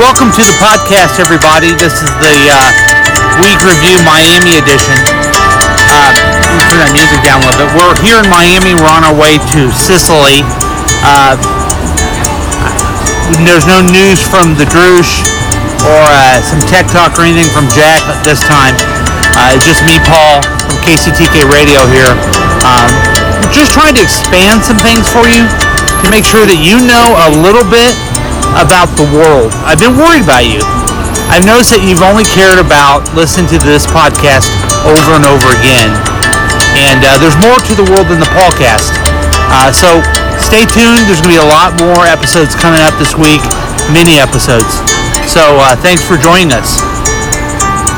welcome to the podcast, everybody. This is the uh, week review Miami edition. Uh, let me turn that music down a little bit. We're here in Miami. We're on our way to Sicily. Uh, there's no news from the Droosh or uh, some tech talk or anything from Jack this time. Uh, it's just me, Paul, from KCTK Radio here. Um, just trying to expand some things for you to make sure that you know a little bit about the world. I've been worried about you. I've noticed that you've only cared about listening to this podcast over and over again. And uh, there's more to the world than the podcast. Uh, so stay tuned. There's going to be a lot more episodes coming up this week, mini episodes. So uh, thanks for joining us.